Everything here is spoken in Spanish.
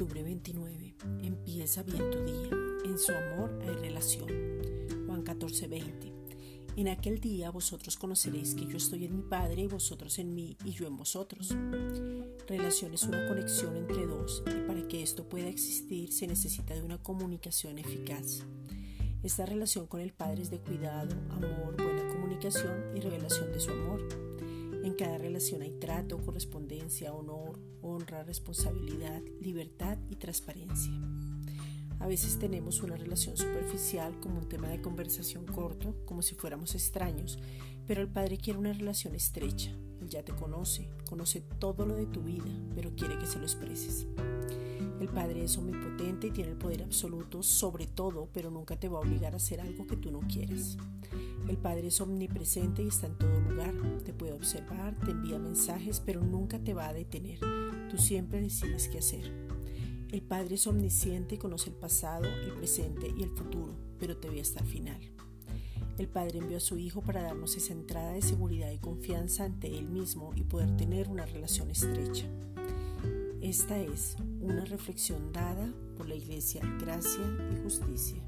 Octubre 29. Empieza bien tu día. En su amor hay relación. Juan 14, 20. En aquel día vosotros conoceréis que yo estoy en mi Padre y vosotros en mí y yo en vosotros. Relación es una conexión entre dos y para que esto pueda existir se necesita de una comunicación eficaz. Esta relación con el Padre es de cuidado, amor, buena comunicación y revelación de su amor. En cada relación hay trato, correspondencia, honor, honra, responsabilidad, libertad y transparencia. A veces tenemos una relación superficial como un tema de conversación corto, como si fuéramos extraños, pero el Padre quiere una relación estrecha. Él ya te conoce, conoce todo lo de tu vida, pero quiere que se lo expreses. El Padre es omnipotente y tiene el poder absoluto sobre todo, pero nunca te va a obligar a hacer algo que tú no quieras. El Padre es omnipresente y está en todo lugar. Observar, te envía mensajes, pero nunca te va a detener. Tú siempre decides qué hacer. El Padre es omnisciente y conoce el pasado, el presente y el futuro, pero te ve hasta el final. El Padre envió a su Hijo para darnos esa entrada de seguridad y confianza ante Él mismo y poder tener una relación estrecha. Esta es una reflexión dada por la Iglesia Gracia y Justicia.